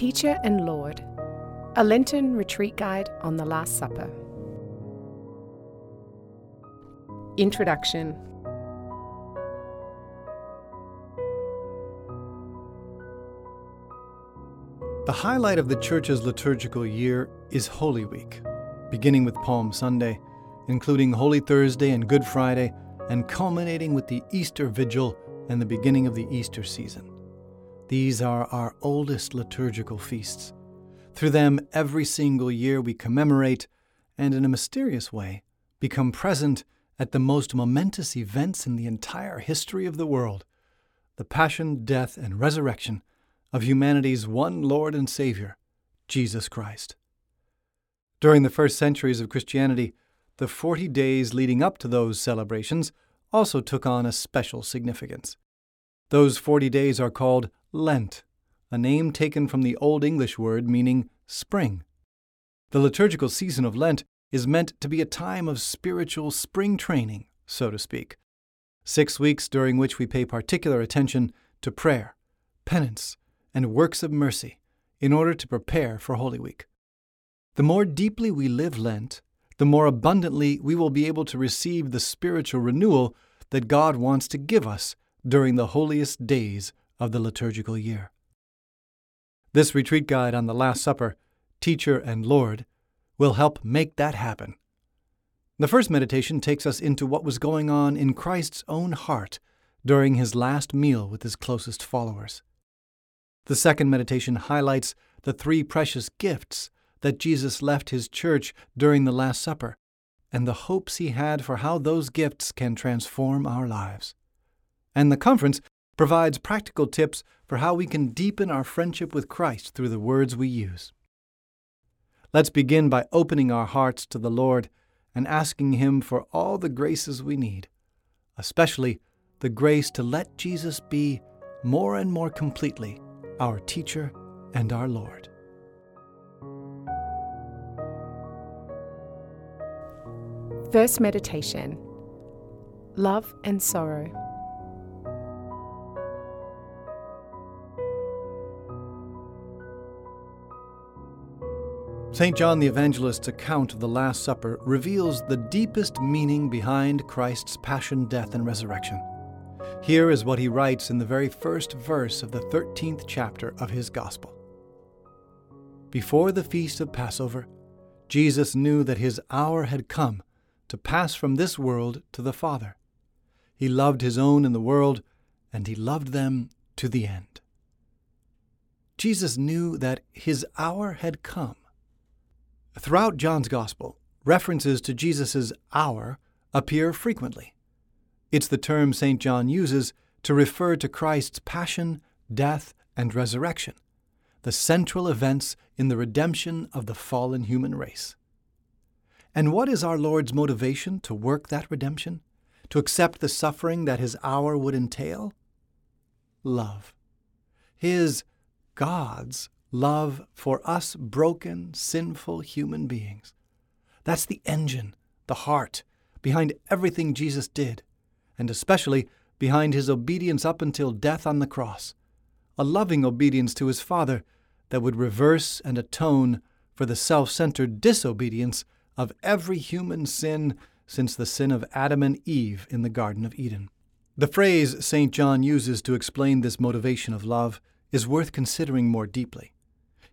Teacher and Lord, a Lenten retreat guide on the Last Supper. Introduction The highlight of the Church's liturgical year is Holy Week, beginning with Palm Sunday, including Holy Thursday and Good Friday, and culminating with the Easter Vigil and the beginning of the Easter season. These are our oldest liturgical feasts. Through them, every single year we commemorate and, in a mysterious way, become present at the most momentous events in the entire history of the world the passion, death, and resurrection of humanity's one Lord and Savior, Jesus Christ. During the first centuries of Christianity, the 40 days leading up to those celebrations also took on a special significance. Those 40 days are called Lent, a name taken from the Old English word meaning spring. The liturgical season of Lent is meant to be a time of spiritual spring training, so to speak. Six weeks during which we pay particular attention to prayer, penance, and works of mercy in order to prepare for Holy Week. The more deeply we live Lent, the more abundantly we will be able to receive the spiritual renewal that God wants to give us during the holiest days of the liturgical year. This retreat guide on the Last Supper, Teacher and Lord, will help make that happen. The first meditation takes us into what was going on in Christ's own heart during his last meal with his closest followers. The second meditation highlights the three precious gifts that Jesus left his church during the Last Supper and the hopes he had for how those gifts can transform our lives. And the conference provides practical tips for how we can deepen our friendship with Christ through the words we use. Let's begin by opening our hearts to the Lord and asking Him for all the graces we need, especially the grace to let Jesus be more and more completely our teacher and our Lord. First meditation Love and Sorrow. St. John the Evangelist's account of the Last Supper reveals the deepest meaning behind Christ's passion, death, and resurrection. Here is what he writes in the very first verse of the 13th chapter of his Gospel. Before the feast of Passover, Jesus knew that his hour had come to pass from this world to the Father. He loved his own in the world, and he loved them to the end. Jesus knew that his hour had come Throughout John's Gospel, references to Jesus' hour appear frequently. It's the term St. John uses to refer to Christ's passion, death, and resurrection, the central events in the redemption of the fallen human race. And what is our Lord's motivation to work that redemption? To accept the suffering that his hour would entail? Love. His, God's, love for us broken, sinful human beings. That's the engine, the heart, behind everything Jesus did, and especially behind his obedience up until death on the cross, a loving obedience to his Father that would reverse and atone for the self centered disobedience of every human sin since the sin of Adam and Eve in the Garden of Eden. The phrase St. John uses to explain this motivation of love is worth considering more deeply.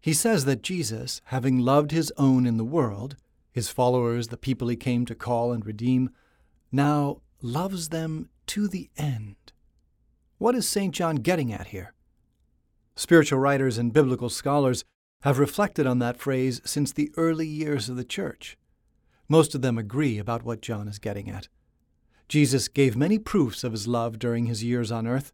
He says that Jesus, having loved his own in the world, his followers, the people he came to call and redeem, now loves them to the end. What is St. John getting at here? Spiritual writers and biblical scholars have reflected on that phrase since the early years of the Church. Most of them agree about what John is getting at. Jesus gave many proofs of his love during his years on earth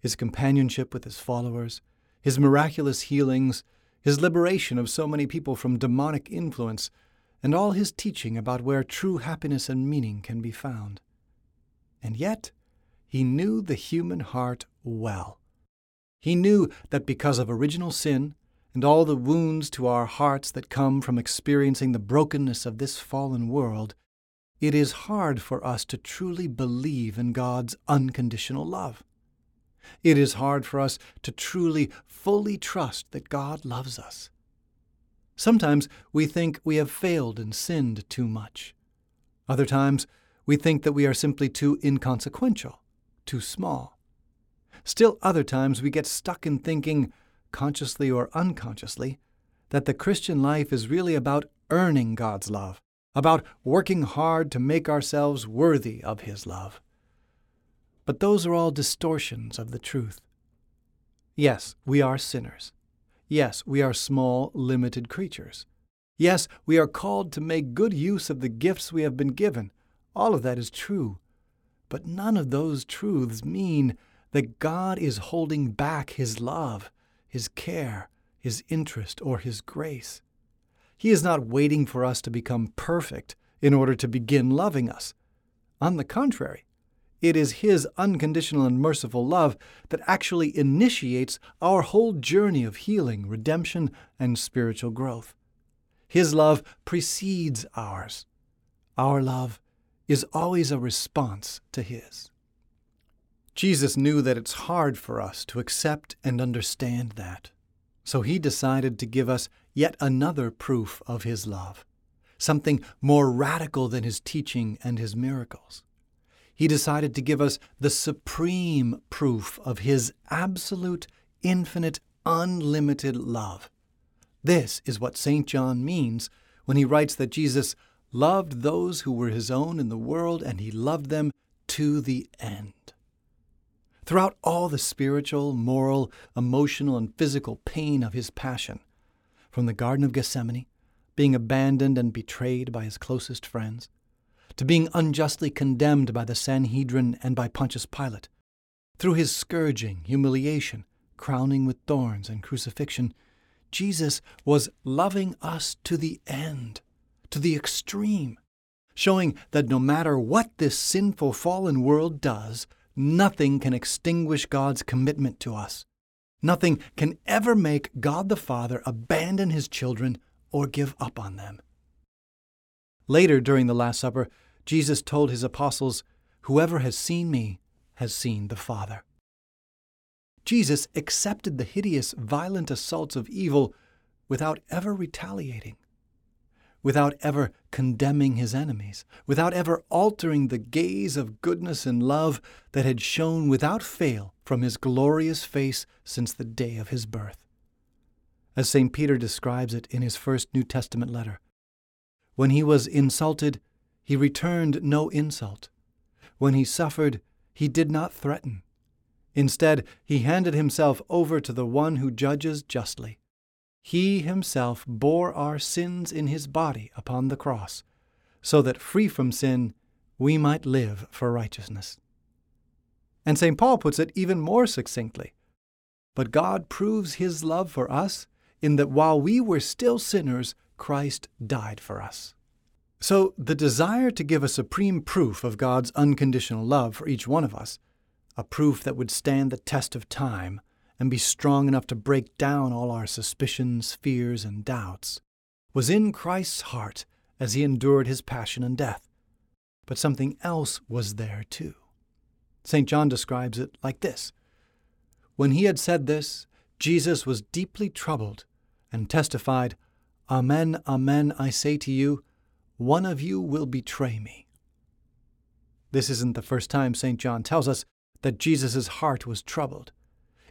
his companionship with his followers, his miraculous healings, his liberation of so many people from demonic influence, and all his teaching about where true happiness and meaning can be found. And yet, he knew the human heart well. He knew that because of original sin and all the wounds to our hearts that come from experiencing the brokenness of this fallen world, it is hard for us to truly believe in God's unconditional love. It is hard for us to truly, fully trust that God loves us. Sometimes we think we have failed and sinned too much. Other times, we think that we are simply too inconsequential, too small. Still other times, we get stuck in thinking, consciously or unconsciously, that the Christian life is really about earning God's love, about working hard to make ourselves worthy of His love. But those are all distortions of the truth. Yes, we are sinners. Yes, we are small, limited creatures. Yes, we are called to make good use of the gifts we have been given. All of that is true. But none of those truths mean that God is holding back His love, His care, His interest, or His grace. He is not waiting for us to become perfect in order to begin loving us. On the contrary, it is His unconditional and merciful love that actually initiates our whole journey of healing, redemption, and spiritual growth. His love precedes ours. Our love is always a response to His. Jesus knew that it's hard for us to accept and understand that. So he decided to give us yet another proof of his love, something more radical than his teaching and his miracles he decided to give us the supreme proof of his absolute, infinite, unlimited love. This is what St. John means when he writes that Jesus loved those who were his own in the world and he loved them to the end. Throughout all the spiritual, moral, emotional, and physical pain of his passion, from the Garden of Gethsemane, being abandoned and betrayed by his closest friends, to being unjustly condemned by the Sanhedrin and by Pontius Pilate. Through his scourging, humiliation, crowning with thorns, and crucifixion, Jesus was loving us to the end, to the extreme, showing that no matter what this sinful fallen world does, nothing can extinguish God's commitment to us. Nothing can ever make God the Father abandon his children or give up on them. Later during the Last Supper, Jesus told his apostles, Whoever has seen me has seen the Father. Jesus accepted the hideous, violent assaults of evil without ever retaliating, without ever condemning his enemies, without ever altering the gaze of goodness and love that had shone without fail from his glorious face since the day of his birth. As St. Peter describes it in his first New Testament letter, when he was insulted, he returned no insult. When he suffered, he did not threaten. Instead, he handed himself over to the one who judges justly. He himself bore our sins in his body upon the cross, so that free from sin, we might live for righteousness. And St. Paul puts it even more succinctly. But God proves his love for us in that while we were still sinners, Christ died for us. So, the desire to give a supreme proof of God's unconditional love for each one of us, a proof that would stand the test of time and be strong enough to break down all our suspicions, fears, and doubts, was in Christ's heart as he endured his passion and death. But something else was there too. St. John describes it like this When he had said this, Jesus was deeply troubled and testified, Amen, amen, I say to you, one of you will betray me. This isn't the first time St. John tells us that Jesus' heart was troubled.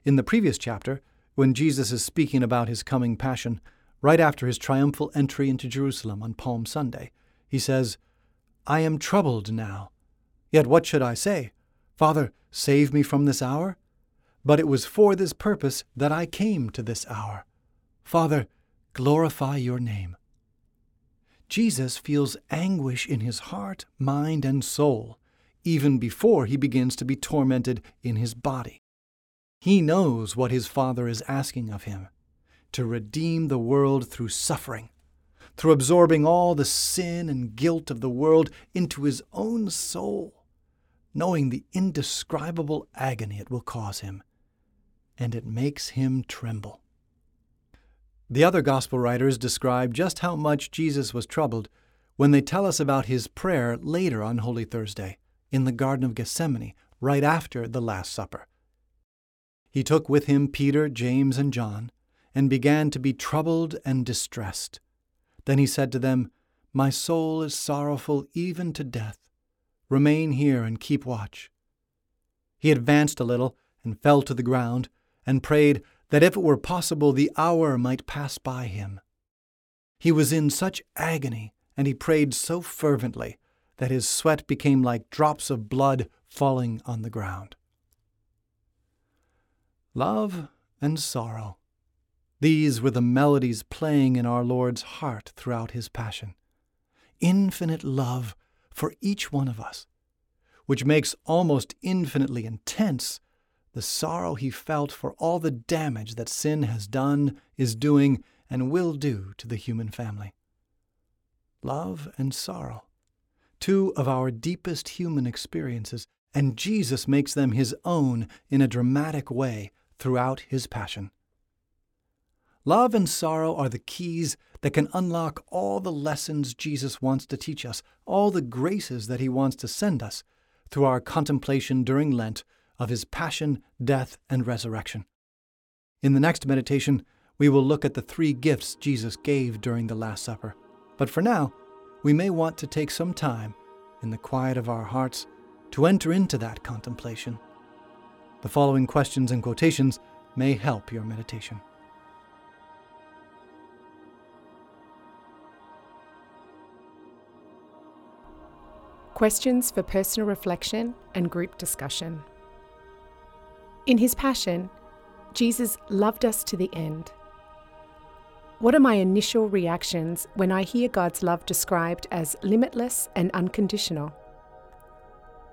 In the previous chapter, when Jesus is speaking about his coming passion, right after his triumphal entry into Jerusalem on Palm Sunday, he says, I am troubled now. Yet what should I say? Father, save me from this hour? But it was for this purpose that I came to this hour. Father, glorify your name. Jesus feels anguish in his heart, mind, and soul, even before he begins to be tormented in his body. He knows what his Father is asking of him to redeem the world through suffering, through absorbing all the sin and guilt of the world into his own soul, knowing the indescribable agony it will cause him. And it makes him tremble. The other Gospel writers describe just how much Jesus was troubled when they tell us about his prayer later on Holy Thursday in the Garden of Gethsemane, right after the Last Supper. he took with him Peter, James, and John, and began to be troubled and distressed. Then he said to them, My soul is sorrowful even to death. Remain here and keep watch. He advanced a little and fell to the ground, and prayed that if it were possible the hour might pass by him. He was in such agony, and he prayed so fervently, that his sweat became like drops of blood falling on the ground. Love and sorrow. These were the melodies playing in our Lord's heart throughout his passion. Infinite love for each one of us, which makes almost infinitely intense the sorrow he felt for all the damage that sin has done, is doing, and will do to the human family. Love and sorrow, two of our deepest human experiences, and Jesus makes them his own in a dramatic way throughout his passion. Love and sorrow are the keys that can unlock all the lessons Jesus wants to teach us, all the graces that he wants to send us through our contemplation during Lent of his passion, death, and resurrection. In the next meditation, we will look at the three gifts Jesus gave during the Last Supper. But for now, we may want to take some time, in the quiet of our hearts, to enter into that contemplation. The following questions and quotations may help your meditation. Questions for personal reflection and group discussion. In his passion, Jesus loved us to the end. What are my initial reactions when I hear God's love described as limitless and unconditional?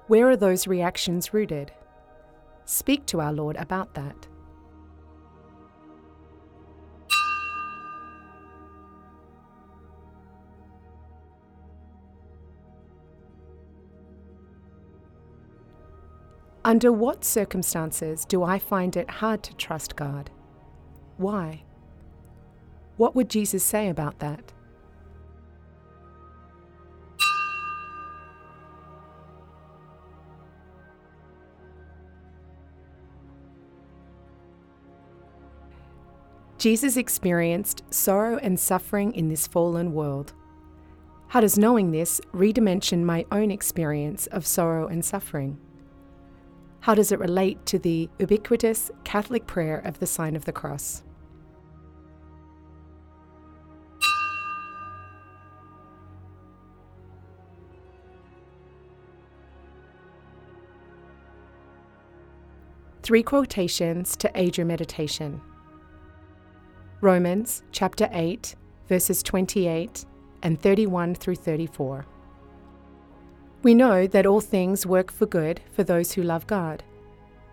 Where are those reactions rooted? Speak to our Lord about that. Under what circumstances do I find it hard to trust God? Why? What would Jesus say about that? Jesus experienced sorrow and suffering in this fallen world. How does knowing this redimension my own experience of sorrow and suffering? How does it relate to the ubiquitous Catholic prayer of the sign of the cross? Three quotations to aid your meditation. Romans chapter 8, verses 28 and 31 through 34. We know that all things work for good for those who love God,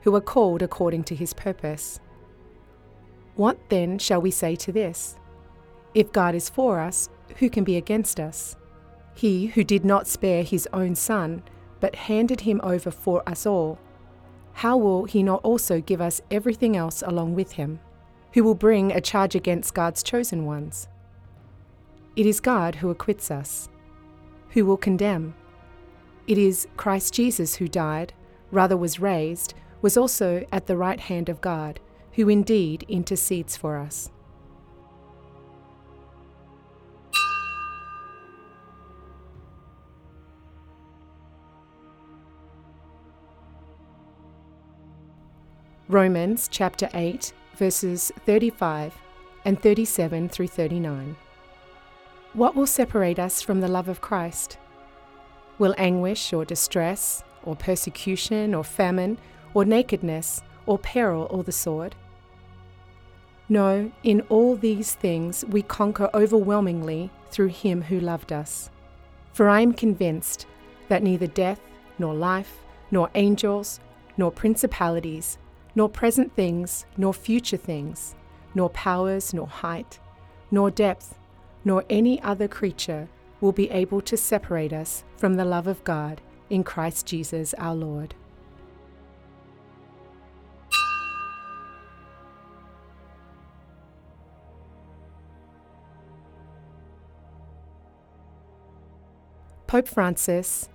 who are called according to his purpose. What then shall we say to this? If God is for us, who can be against us? He who did not spare his own Son, but handed him over for us all, how will he not also give us everything else along with him? Who will bring a charge against God's chosen ones? It is God who acquits us. Who will condemn? It is Christ Jesus who died, rather was raised, was also at the right hand of God, who indeed intercedes for us. Romans chapter 8, verses 35 and 37 through 39. What will separate us from the love of Christ? Will anguish or distress, or persecution or famine, or nakedness, or peril or the sword? No, in all these things we conquer overwhelmingly through him who loved us. For I am convinced that neither death, nor life, nor angels, nor principalities, nor present things, nor future things, nor powers, nor height, nor depth, nor any other creature will be able to separate us from the love of God in Christ Jesus our Lord. Pope Francis,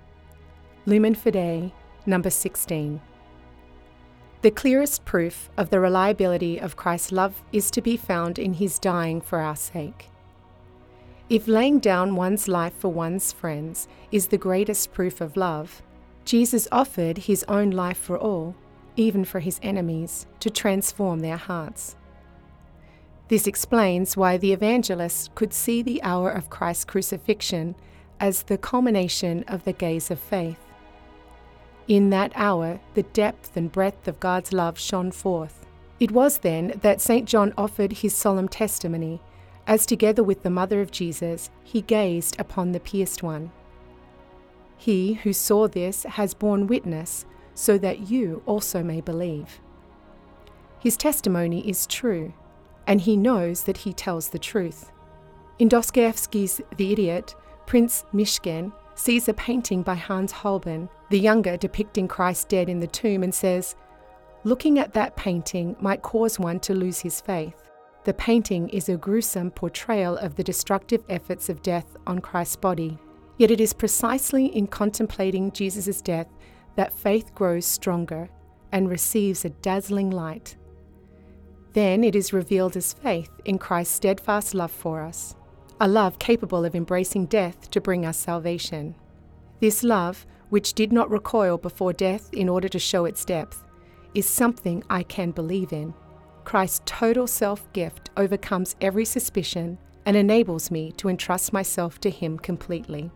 Lumen Fidei, number 16. The clearest proof of the reliability of Christ's love is to be found in his dying for our sake. If laying down one's life for one's friends is the greatest proof of love, Jesus offered his own life for all, even for his enemies, to transform their hearts. This explains why the evangelist could see the hour of Christ's crucifixion as the culmination of the gaze of faith. In that hour, the depth and breadth of God's love shone forth. It was then that St. John offered his solemn testimony, as together with the mother of Jesus, he gazed upon the pierced one. He who saw this has borne witness, so that you also may believe. His testimony is true, and he knows that he tells the truth. In Dostoevsky's The Idiot, Prince Myshkin sees a painting by Hans Holbein, the younger, depicting Christ dead in the tomb, and says, Looking at that painting might cause one to lose his faith. The painting is a gruesome portrayal of the destructive efforts of death on Christ's body. Yet it is precisely in contemplating Jesus' death that faith grows stronger and receives a dazzling light. Then it is revealed as faith in Christ's steadfast love for us a love capable of embracing death to bring us salvation. This love, which did not recoil before death in order to show its depth, is something I can believe in. Christ's total self gift overcomes every suspicion and enables me to entrust myself to Him completely.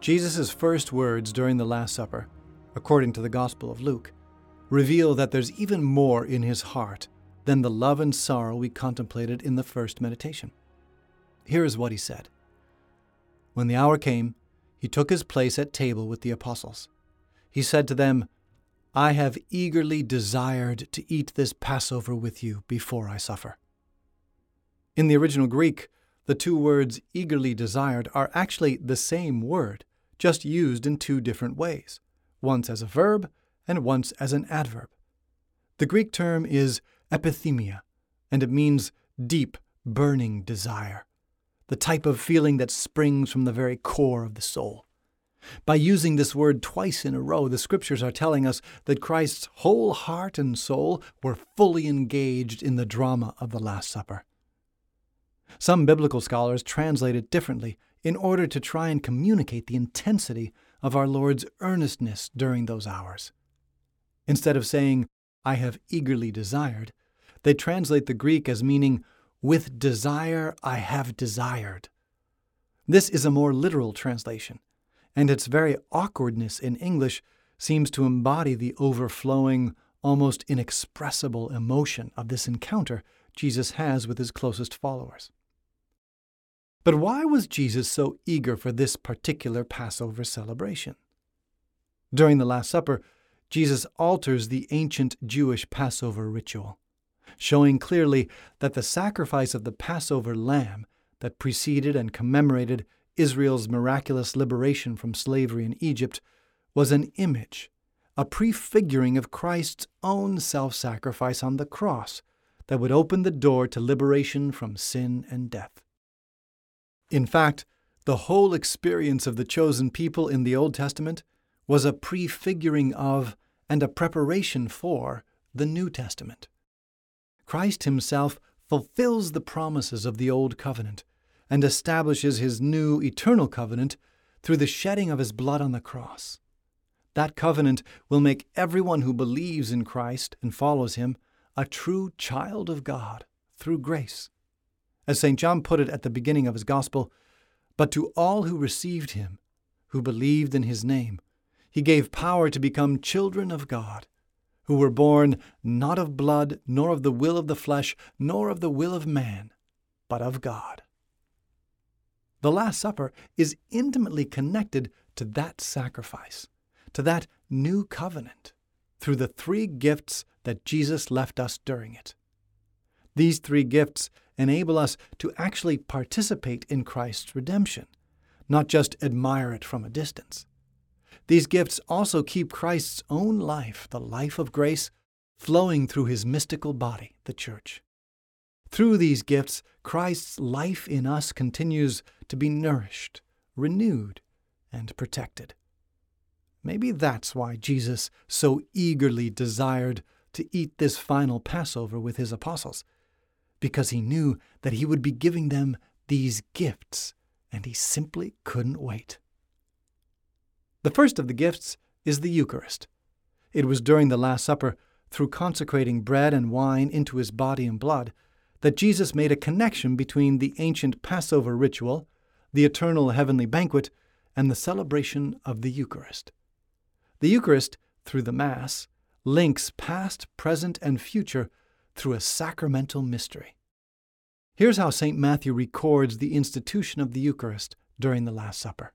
Jesus' first words during the Last Supper, according to the Gospel of Luke, reveal that there's even more in his heart than the love and sorrow we contemplated in the first meditation. Here is what he said When the hour came, he took his place at table with the apostles. He said to them, I have eagerly desired to eat this Passover with you before I suffer. In the original Greek, the two words eagerly desired are actually the same word just used in two different ways, once as a verb and once as an adverb. The Greek term is epithymia, and it means deep, burning desire, the type of feeling that springs from the very core of the soul. By using this word twice in a row, the scriptures are telling us that Christ's whole heart and soul were fully engaged in the drama of the Last Supper. Some biblical scholars translate it differently in order to try and communicate the intensity of our Lord's earnestness during those hours. Instead of saying, I have eagerly desired, they translate the Greek as meaning, with desire I have desired. This is a more literal translation, and its very awkwardness in English seems to embody the overflowing, almost inexpressible emotion of this encounter Jesus has with his closest followers. But why was Jesus so eager for this particular Passover celebration? During the Last Supper, Jesus alters the ancient Jewish Passover ritual, showing clearly that the sacrifice of the Passover lamb that preceded and commemorated Israel's miraculous liberation from slavery in Egypt was an image, a prefiguring of Christ's own self sacrifice on the cross that would open the door to liberation from sin and death. In fact, the whole experience of the chosen people in the Old Testament was a prefiguring of and a preparation for the New Testament. Christ himself fulfills the promises of the Old Covenant and establishes his new eternal covenant through the shedding of his blood on the cross. That covenant will make everyone who believes in Christ and follows him a true child of God through grace. As St. John put it at the beginning of his Gospel, but to all who received him, who believed in his name, he gave power to become children of God, who were born not of blood, nor of the will of the flesh, nor of the will of man, but of God. The Last Supper is intimately connected to that sacrifice, to that new covenant, through the three gifts that Jesus left us during it. These three gifts enable us to actually participate in Christ's redemption, not just admire it from a distance. These gifts also keep Christ's own life, the life of grace, flowing through his mystical body, the Church. Through these gifts, Christ's life in us continues to be nourished, renewed, and protected. Maybe that's why Jesus so eagerly desired to eat this final Passover with his apostles, because he knew that he would be giving them these gifts, and he simply couldn't wait. The first of the gifts is the Eucharist. It was during the Last Supper, through consecrating bread and wine into his body and blood, that Jesus made a connection between the ancient Passover ritual, the eternal heavenly banquet, and the celebration of the Eucharist. The Eucharist, through the Mass, links past, present, and future through a sacramental mystery. Here's how St. Matthew records the institution of the Eucharist during the Last Supper.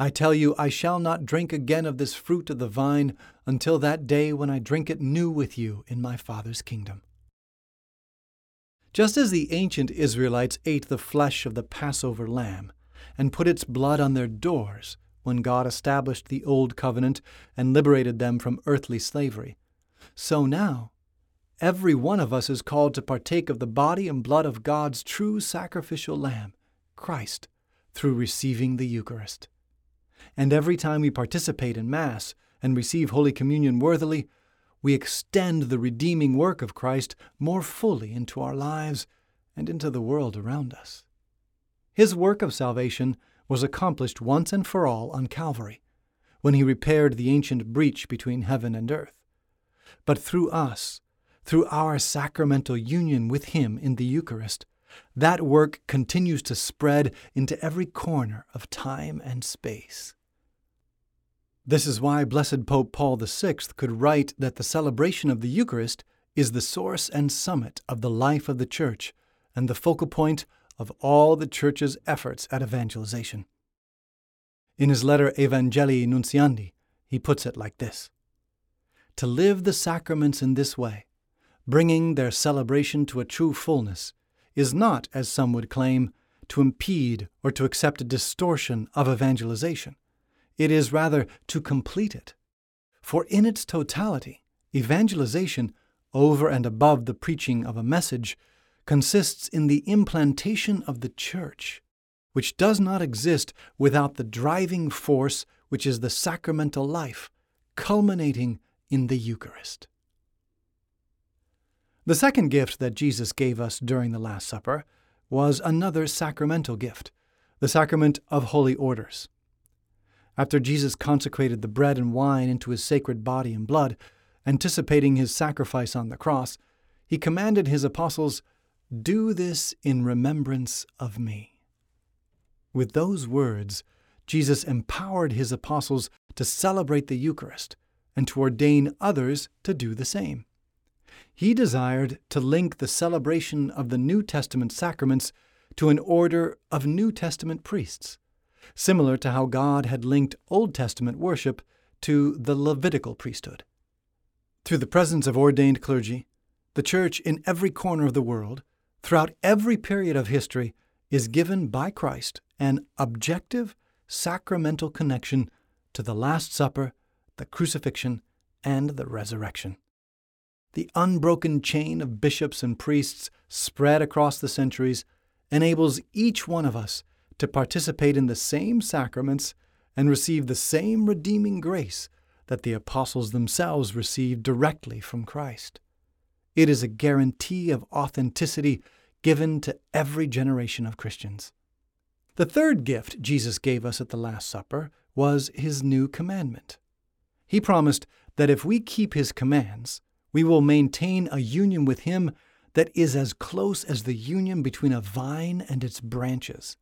I tell you, I shall not drink again of this fruit of the vine until that day when I drink it new with you in my Father's kingdom. Just as the ancient Israelites ate the flesh of the Passover lamb and put its blood on their doors when God established the Old Covenant and liberated them from earthly slavery, so now every one of us is called to partake of the body and blood of God's true sacrificial lamb, Christ, through receiving the Eucharist and every time we participate in Mass and receive Holy Communion worthily, we extend the redeeming work of Christ more fully into our lives and into the world around us. His work of salvation was accomplished once and for all on Calvary, when he repaired the ancient breach between heaven and earth. But through us, through our sacramental union with him in the Eucharist, that work continues to spread into every corner of time and space. This is why Blessed Pope Paul VI could write that the celebration of the Eucharist is the source and summit of the life of the Church and the focal point of all the Church's efforts at evangelization. In his letter Evangelii Nuntiandi, he puts it like this To live the sacraments in this way, bringing their celebration to a true fullness, is not, as some would claim, to impede or to accept a distortion of evangelization it is rather to complete it. For in its totality, evangelization, over and above the preaching of a message, consists in the implantation of the church, which does not exist without the driving force which is the sacramental life, culminating in the Eucharist. The second gift that Jesus gave us during the Last Supper was another sacramental gift, the sacrament of holy orders. After Jesus consecrated the bread and wine into his sacred body and blood, anticipating his sacrifice on the cross, he commanded his apostles, Do this in remembrance of me. With those words, Jesus empowered his apostles to celebrate the Eucharist and to ordain others to do the same. He desired to link the celebration of the New Testament sacraments to an order of New Testament priests similar to how God had linked Old Testament worship to the Levitical priesthood. Through the presence of ordained clergy, the Church in every corner of the world, throughout every period of history, is given by Christ an objective, sacramental connection to the Last Supper, the crucifixion, and the resurrection. The unbroken chain of bishops and priests spread across the centuries enables each one of us to participate in the same sacraments and receive the same redeeming grace that the apostles themselves received directly from Christ. It is a guarantee of authenticity given to every generation of Christians. The third gift Jesus gave us at the Last Supper was his new commandment. He promised that if we keep his commands, we will maintain a union with him that is as close as the union between a vine and its branches.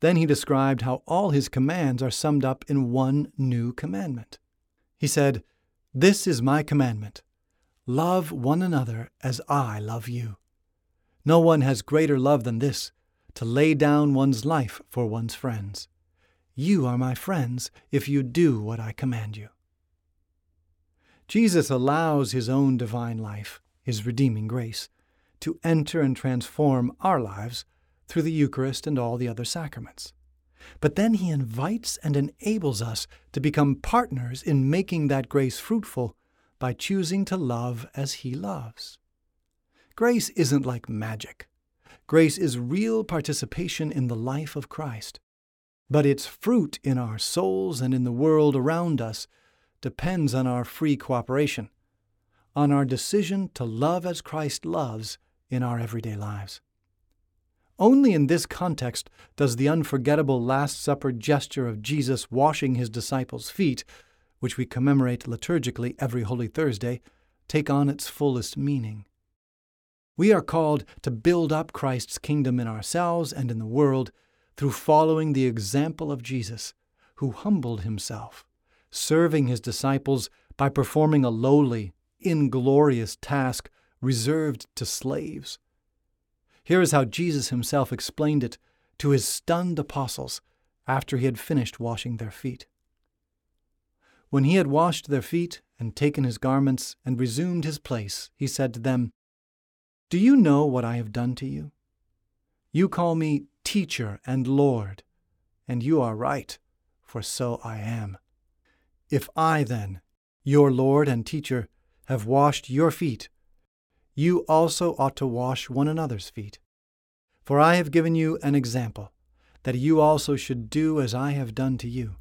Then he described how all his commands are summed up in one new commandment. He said, This is my commandment love one another as I love you. No one has greater love than this, to lay down one's life for one's friends. You are my friends if you do what I command you. Jesus allows his own divine life, his redeeming grace, to enter and transform our lives through the Eucharist and all the other sacraments. But then he invites and enables us to become partners in making that grace fruitful by choosing to love as he loves. Grace isn't like magic. Grace is real participation in the life of Christ. But its fruit in our souls and in the world around us depends on our free cooperation, on our decision to love as Christ loves in our everyday lives. Only in this context does the unforgettable Last Supper gesture of Jesus washing his disciples' feet, which we commemorate liturgically every Holy Thursday, take on its fullest meaning. We are called to build up Christ's kingdom in ourselves and in the world through following the example of Jesus, who humbled himself, serving his disciples by performing a lowly, inglorious task reserved to slaves. Here is how Jesus himself explained it to his stunned apostles after he had finished washing their feet. When he had washed their feet and taken his garments and resumed his place, he said to them, Do you know what I have done to you? You call me teacher and Lord, and you are right, for so I am. If I, then, your Lord and teacher, have washed your feet, you also ought to wash one another's feet. For I have given you an example, that you also should do as I have done to you.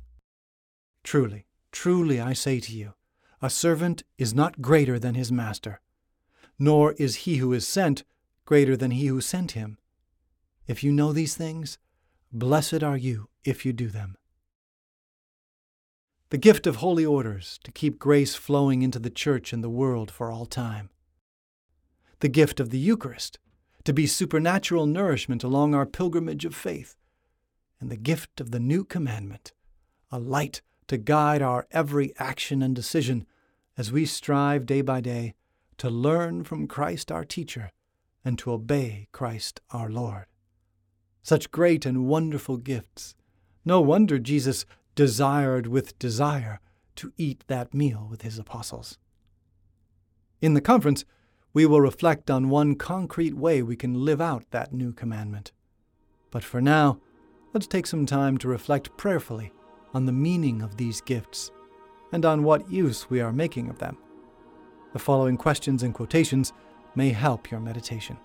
Truly, truly I say to you, a servant is not greater than his master, nor is he who is sent greater than he who sent him. If you know these things, blessed are you if you do them. The gift of holy orders to keep grace flowing into the church and the world for all time. The gift of the Eucharist to be supernatural nourishment along our pilgrimage of faith. And the gift of the new commandment, a light to guide our every action and decision as we strive day by day to learn from Christ our teacher and to obey Christ our Lord such great and wonderful gifts. No wonder Jesus desired with desire to eat that meal with his apostles. In the conference, we will reflect on one concrete way we can live out that new commandment. But for now, let's take some time to reflect prayerfully on the meaning of these gifts and on what use we are making of them. The following questions and quotations may help your meditation.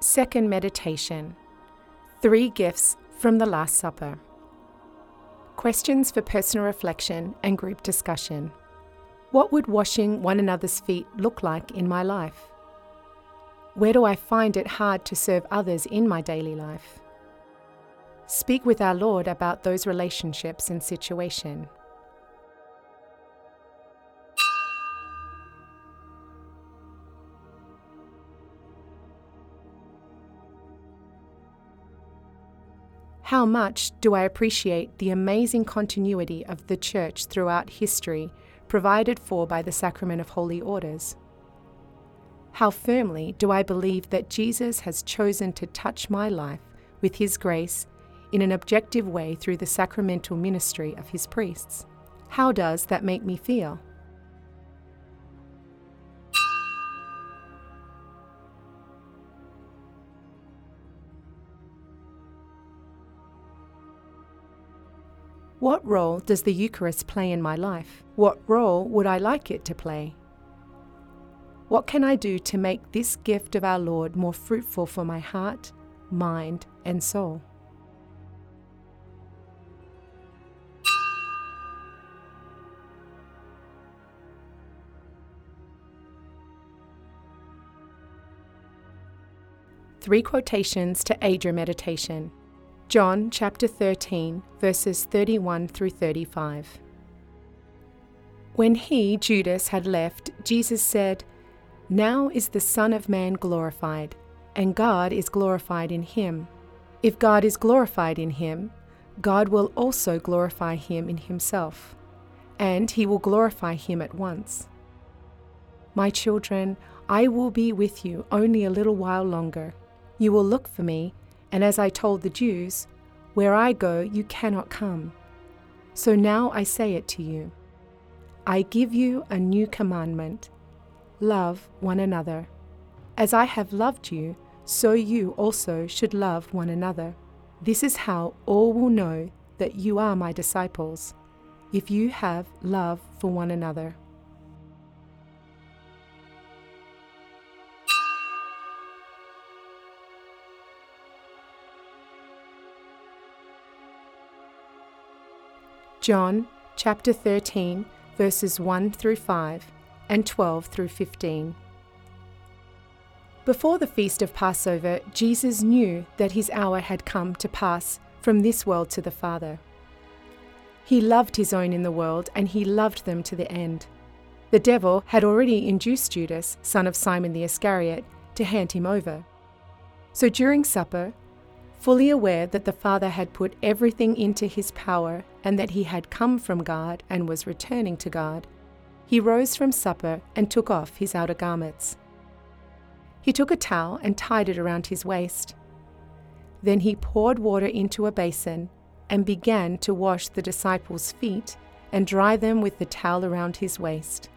Second meditation Three gifts from the Last Supper. Questions for personal reflection and group discussion. What would washing one another's feet look like in my life? Where do I find it hard to serve others in my daily life? Speak with our Lord about those relationships and situation. How much do I appreciate the amazing continuity of the Church throughout history provided for by the Sacrament of Holy Orders? How firmly do I believe that Jesus has chosen to touch my life with His grace in an objective way through the sacramental ministry of His priests? How does that make me feel? What role does the Eucharist play in my life? What role would I like it to play? What can I do to make this gift of our Lord more fruitful for my heart, mind, and soul? Three quotations to aid your meditation. John chapter 13, verses 31 through 35. When he, Judas, had left, Jesus said, Now is the Son of Man glorified, and God is glorified in him. If God is glorified in him, God will also glorify him in himself, and he will glorify him at once. My children, I will be with you only a little while longer. You will look for me And as I told the Jews, Where I go, you cannot come. So now I say it to you. I give you a new commandment love one another. As I have loved you, so you also should love one another. This is how all will know that you are my disciples, if you have love for one another. John chapter 13, verses 1 through 5 and 12 through 15. Before the feast of Passover, Jesus knew that his hour had come to pass from this world to the Father. He loved his own in the world, and he loved them to the end. The devil had already induced Judas, son of Simon the Iscariot, to hand him over. So during supper, fully aware that the Father had put everything into his power and that he had come from God and was returning to God, he rose from supper and took off his outer garments. He took a towel and tied it around his waist. Then he poured water into a basin and began to wash the disciples' feet and dry them with the towel around his waist.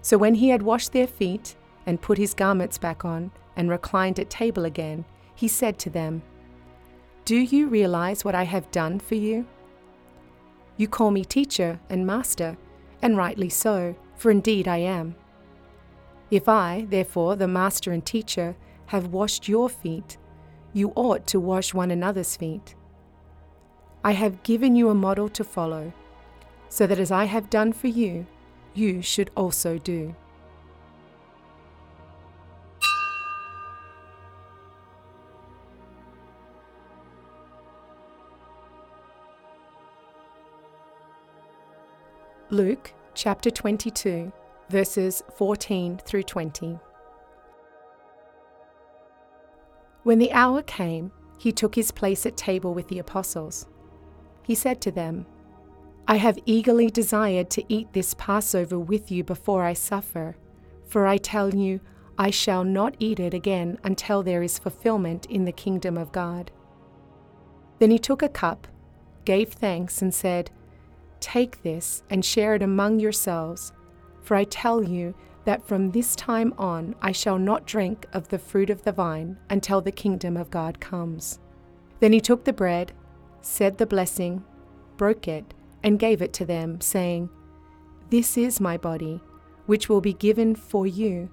So when he had washed their feet and put his garments back on and reclined at table again, he said to them, Do you realize what I have done for you? You call me teacher and master, and rightly so, for indeed I am. If I, therefore, the master and teacher, have washed your feet, you ought to wash one another's feet. I have given you a model to follow, so that as I have done for you, you should also do. Luke chapter 22, verses 14 through 20. When the hour came, he took his place at table with the apostles. He said to them, I have eagerly desired to eat this Passover with you before I suffer, for I tell you, I shall not eat it again until there is fulfillment in the kingdom of God. Then he took a cup, gave thanks, and said, Take this and share it among yourselves, for I tell you that from this time on I shall not drink of the fruit of the vine until the kingdom of God comes. Then he took the bread, said the blessing, broke it, and gave it to them, saying, This is my body, which will be given for you.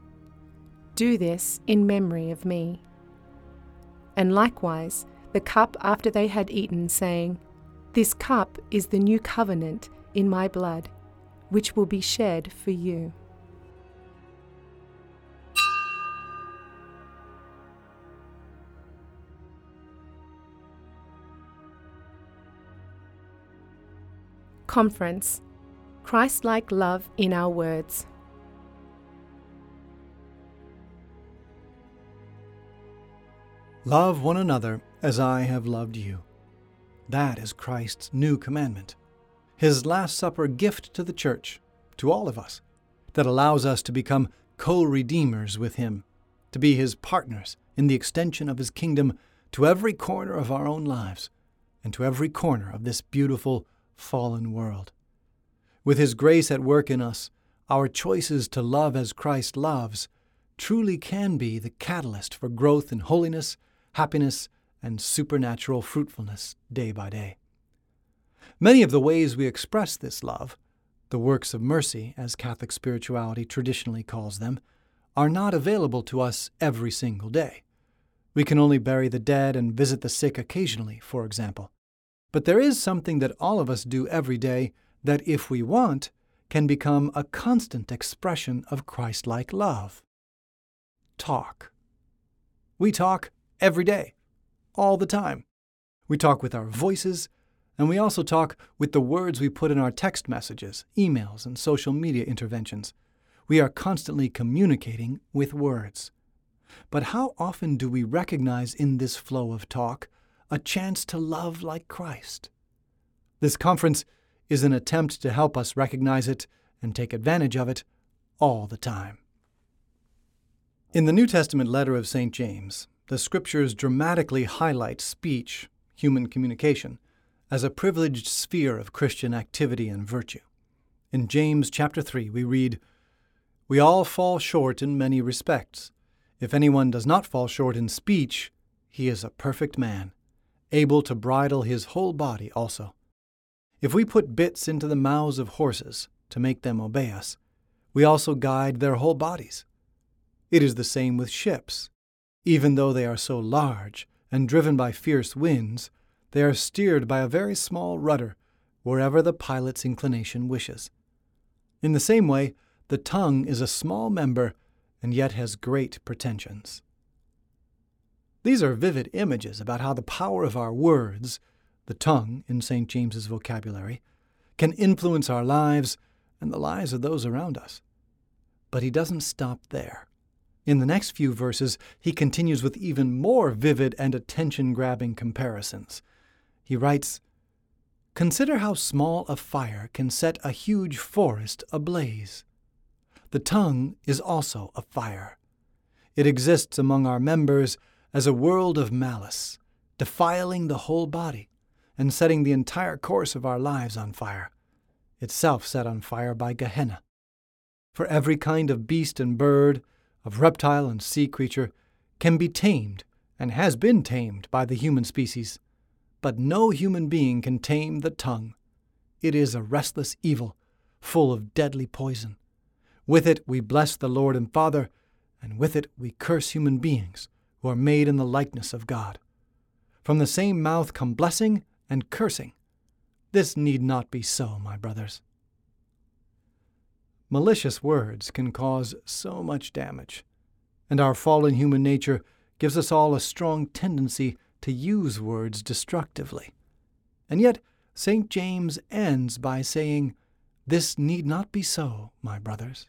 Do this in memory of me. And likewise, the cup after they had eaten, saying, this cup is the new covenant in my blood, which will be shed for you. Conference Christ like love in our words. Love one another as I have loved you. That is Christ's new commandment, his Last Supper gift to the church, to all of us, that allows us to become co redeemers with him, to be his partners in the extension of his kingdom to every corner of our own lives and to every corner of this beautiful, fallen world. With his grace at work in us, our choices to love as Christ loves truly can be the catalyst for growth in holiness, happiness, and supernatural fruitfulness day by day. Many of the ways we express this love, the works of mercy, as Catholic spirituality traditionally calls them, are not available to us every single day. We can only bury the dead and visit the sick occasionally, for example. But there is something that all of us do every day that, if we want, can become a constant expression of Christ like love. Talk. We talk every day all the time. We talk with our voices, and we also talk with the words we put in our text messages, emails, and social media interventions. We are constantly communicating with words. But how often do we recognize in this flow of talk a chance to love like Christ? This conference is an attempt to help us recognize it and take advantage of it all the time. In the New Testament letter of St. James, the scriptures dramatically highlight speech, human communication, as a privileged sphere of Christian activity and virtue. In James chapter 3, we read, We all fall short in many respects. If anyone does not fall short in speech, he is a perfect man, able to bridle his whole body also. If we put bits into the mouths of horses to make them obey us, we also guide their whole bodies. It is the same with ships. Even though they are so large and driven by fierce winds, they are steered by a very small rudder wherever the pilot's inclination wishes. In the same way, the tongue is a small member and yet has great pretensions. These are vivid images about how the power of our words, the tongue in St. James's vocabulary, can influence our lives and the lives of those around us. But he doesn't stop there. In the next few verses, he continues with even more vivid and attention grabbing comparisons. He writes, Consider how small a fire can set a huge forest ablaze. The tongue is also a fire. It exists among our members as a world of malice, defiling the whole body and setting the entire course of our lives on fire, itself set on fire by Gehenna. For every kind of beast and bird, of reptile and sea creature, can be tamed and has been tamed by the human species. But no human being can tame the tongue. It is a restless evil, full of deadly poison. With it we bless the Lord and Father, and with it we curse human beings who are made in the likeness of God. From the same mouth come blessing and cursing. This need not be so, my brothers. Malicious words can cause so much damage, and our fallen human nature gives us all a strong tendency to use words destructively. And yet, St. James ends by saying, This need not be so, my brothers.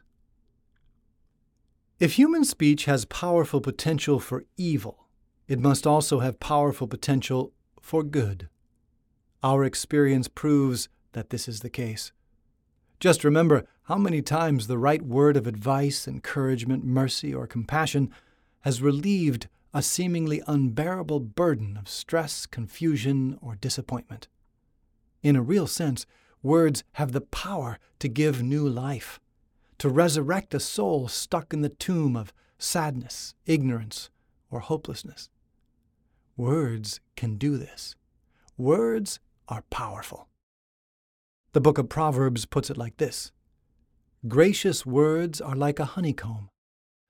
If human speech has powerful potential for evil, it must also have powerful potential for good. Our experience proves that this is the case. Just remember how many times the right word of advice, encouragement, mercy, or compassion has relieved a seemingly unbearable burden of stress, confusion, or disappointment. In a real sense, words have the power to give new life, to resurrect a soul stuck in the tomb of sadness, ignorance, or hopelessness. Words can do this. Words are powerful. The book of Proverbs puts it like this Gracious words are like a honeycomb,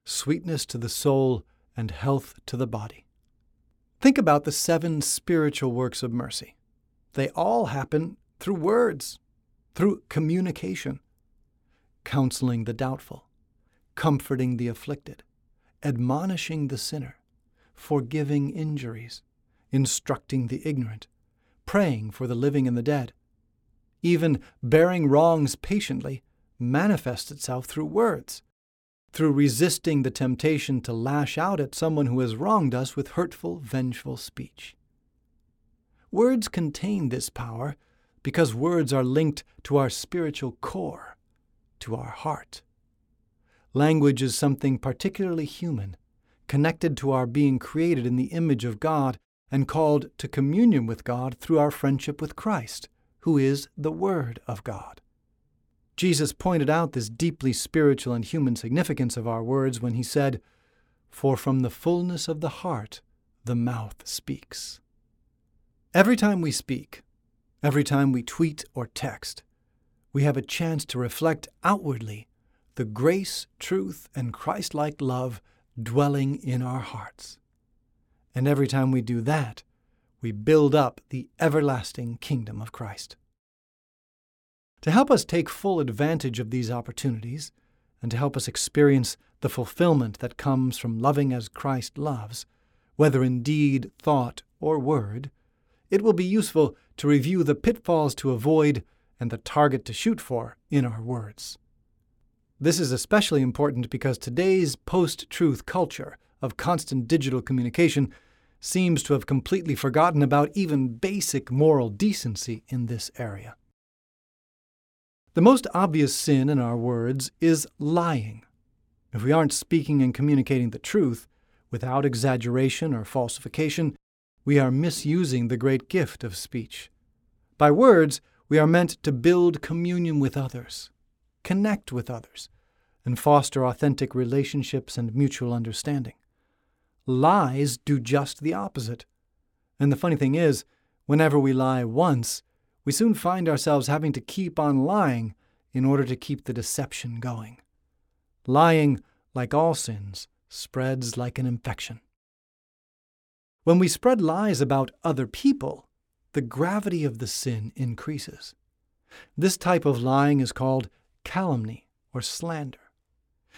sweetness to the soul and health to the body. Think about the seven spiritual works of mercy. They all happen through words, through communication, counseling the doubtful, comforting the afflicted, admonishing the sinner, forgiving injuries, instructing the ignorant, praying for the living and the dead. Even bearing wrongs patiently manifests itself through words through resisting the temptation to lash out at someone who has wronged us with hurtful, vengeful speech. Words contain this power because words are linked to our spiritual core, to our heart. Language is something particularly human, connected to our being created in the image of God and called to communion with God through our friendship with Christ, who is the Word of God. Jesus pointed out this deeply spiritual and human significance of our words when he said, For from the fullness of the heart the mouth speaks. Every time we speak, every time we tweet or text, we have a chance to reflect outwardly the grace, truth, and Christ like love dwelling in our hearts. And every time we do that, we build up the everlasting kingdom of Christ. To help us take full advantage of these opportunities, and to help us experience the fulfillment that comes from loving as Christ loves, whether in deed, thought, or word, it will be useful to review the pitfalls to avoid and the target to shoot for in our words. This is especially important because today's post truth culture of constant digital communication seems to have completely forgotten about even basic moral decency in this area. The most obvious sin in our words is lying. If we aren't speaking and communicating the truth, without exaggeration or falsification, we are misusing the great gift of speech. By words, we are meant to build communion with others, connect with others, and foster authentic relationships and mutual understanding. Lies do just the opposite. And the funny thing is, whenever we lie once, we soon find ourselves having to keep on lying in order to keep the deception going. Lying, like all sins, spreads like an infection. When we spread lies about other people, the gravity of the sin increases. This type of lying is called calumny or slander.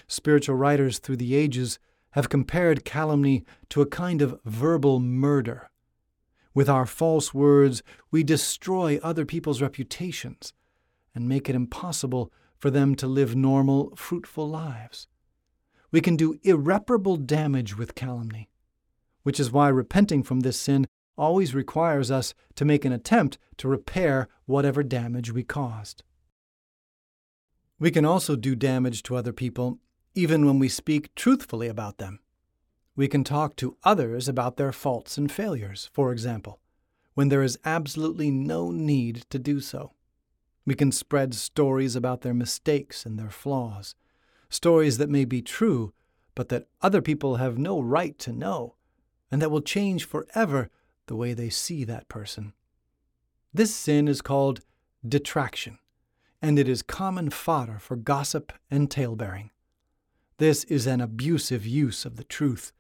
Spiritual writers through the ages have compared calumny to a kind of verbal murder. With our false words, we destroy other people's reputations and make it impossible for them to live normal, fruitful lives. We can do irreparable damage with calumny, which is why repenting from this sin always requires us to make an attempt to repair whatever damage we caused. We can also do damage to other people even when we speak truthfully about them. We can talk to others about their faults and failures, for example, when there is absolutely no need to do so. We can spread stories about their mistakes and their flaws, stories that may be true, but that other people have no right to know, and that will change forever the way they see that person. This sin is called detraction, and it is common fodder for gossip and talebearing. This is an abusive use of the truth,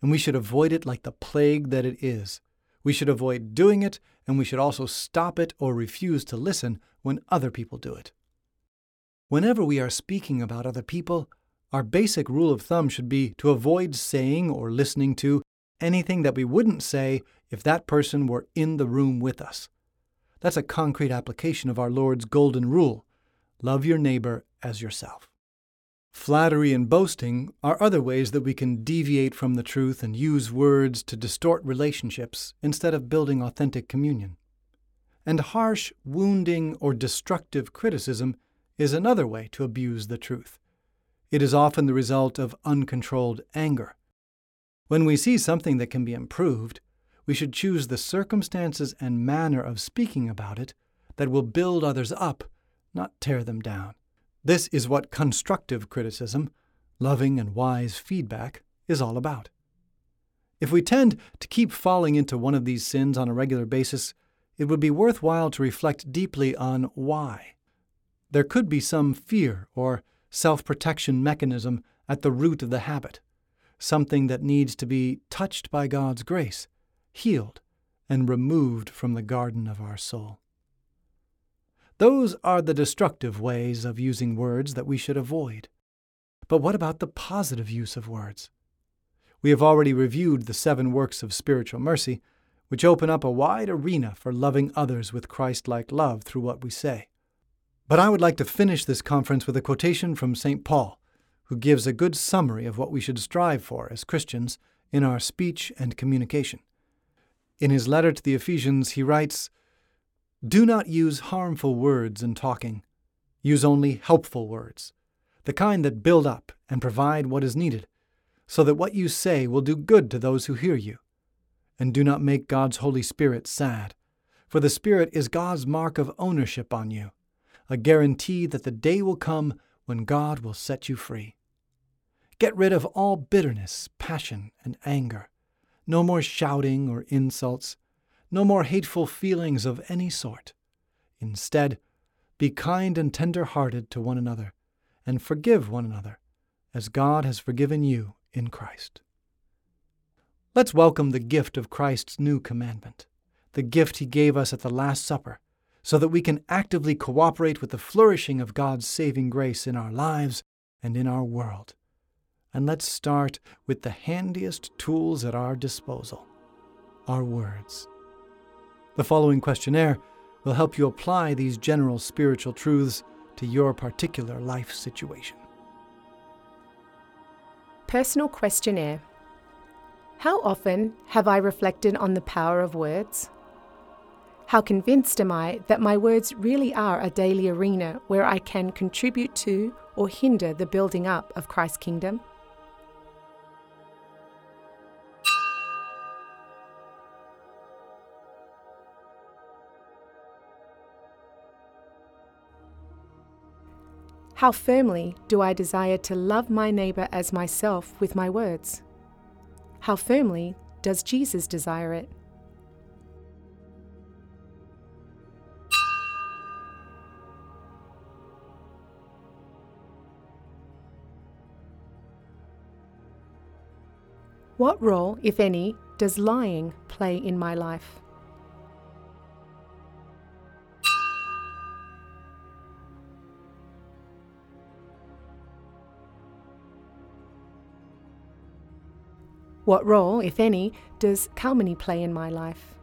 and we should avoid it like the plague that it is. We should avoid doing it, and we should also stop it or refuse to listen when other people do it. Whenever we are speaking about other people, our basic rule of thumb should be to avoid saying or listening to anything that we wouldn't say if that person were in the room with us. That's a concrete application of our Lord's golden rule love your neighbor as yourself. Flattery and boasting are other ways that we can deviate from the truth and use words to distort relationships instead of building authentic communion. And harsh, wounding, or destructive criticism is another way to abuse the truth. It is often the result of uncontrolled anger. When we see something that can be improved, we should choose the circumstances and manner of speaking about it that will build others up, not tear them down. This is what constructive criticism, loving and wise feedback, is all about. If we tend to keep falling into one of these sins on a regular basis, it would be worthwhile to reflect deeply on why. There could be some fear or self protection mechanism at the root of the habit, something that needs to be touched by God's grace, healed, and removed from the garden of our soul. Those are the destructive ways of using words that we should avoid. But what about the positive use of words? We have already reviewed the seven works of spiritual mercy, which open up a wide arena for loving others with Christ like love through what we say. But I would like to finish this conference with a quotation from St. Paul, who gives a good summary of what we should strive for as Christians in our speech and communication. In his letter to the Ephesians, he writes, do not use harmful words in talking. Use only helpful words, the kind that build up and provide what is needed, so that what you say will do good to those who hear you. And do not make God's Holy Spirit sad, for the Spirit is God's mark of ownership on you, a guarantee that the day will come when God will set you free. Get rid of all bitterness, passion, and anger. No more shouting or insults no more hateful feelings of any sort. Instead, be kind and tender hearted to one another, and forgive one another, as God has forgiven you in Christ. Let's welcome the gift of Christ's new commandment, the gift he gave us at the Last Supper, so that we can actively cooperate with the flourishing of God's saving grace in our lives and in our world. And let's start with the handiest tools at our disposal our words. The following questionnaire will help you apply these general spiritual truths to your particular life situation. Personal questionnaire How often have I reflected on the power of words? How convinced am I that my words really are a daily arena where I can contribute to or hinder the building up of Christ's kingdom? How firmly do I desire to love my neighbour as myself with my words? How firmly does Jesus desire it? What role, if any, does lying play in my life? What role, if any, does calumny play in my life?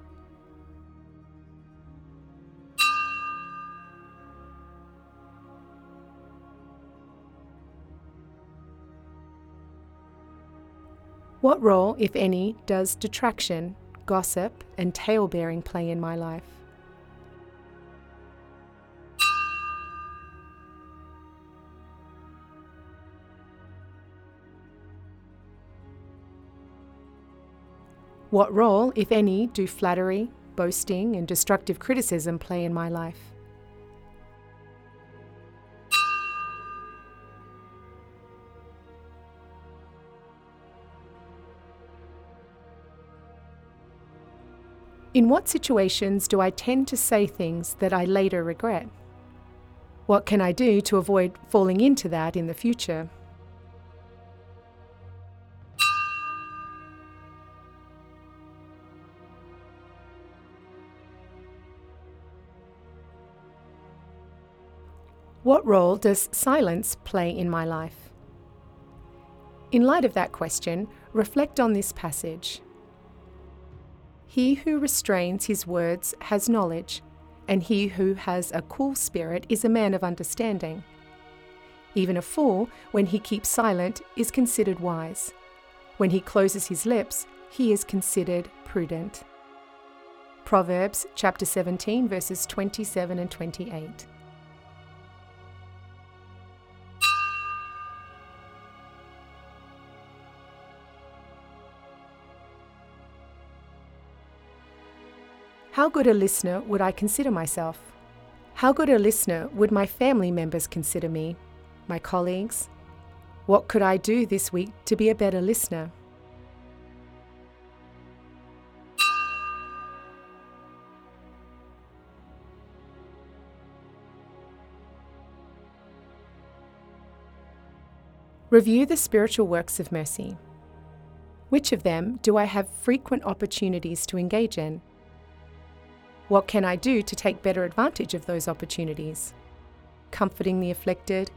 What role, if any, does detraction, gossip, and tale-bearing play in my life? What role, if any, do flattery, boasting, and destructive criticism play in my life? In what situations do I tend to say things that I later regret? What can I do to avoid falling into that in the future? What role does silence play in my life? In light of that question, reflect on this passage. He who restrains his words has knowledge, and he who has a cool spirit is a man of understanding. Even a fool, when he keeps silent, is considered wise. When he closes his lips, he is considered prudent. Proverbs chapter 17, verses 27 and 28. How good a listener would I consider myself? How good a listener would my family members consider me? My colleagues? What could I do this week to be a better listener? Review the spiritual works of mercy. Which of them do I have frequent opportunities to engage in? What can I do to take better advantage of those opportunities? Comforting the afflicted,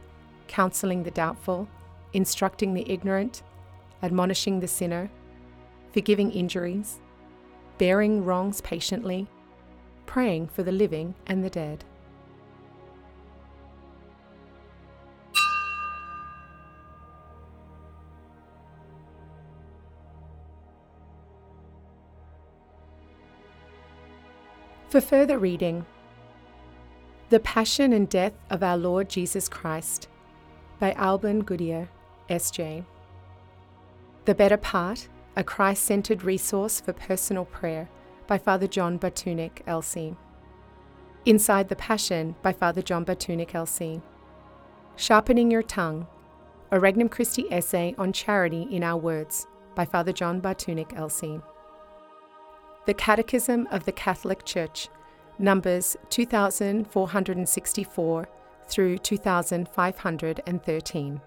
counseling the doubtful, instructing the ignorant, admonishing the sinner, forgiving injuries, bearing wrongs patiently, praying for the living and the dead. For further reading, The Passion and Death of Our Lord Jesus Christ by Alban Goodier, S.J. The Better Part, a Christ centered resource for personal prayer by Father John Bartunek, LC. Inside the Passion by Father John Bartunek, LC. Sharpening Your Tongue, a Regnum Christi essay on charity in our words by Father John Bartunek, LC. The Catechism of the Catholic Church, numbers 2464 through 2513.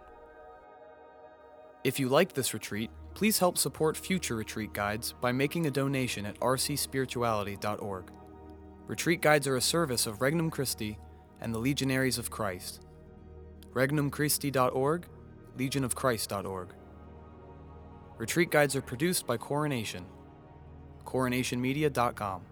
If you liked this retreat, please help support future retreat guides by making a donation at rcspirituality.org. Retreat guides are a service of Regnum Christi and the Legionaries of Christ. RegnumChristi.org, LegionofChrist.org. Retreat guides are produced by Coronation coronationmedia.com.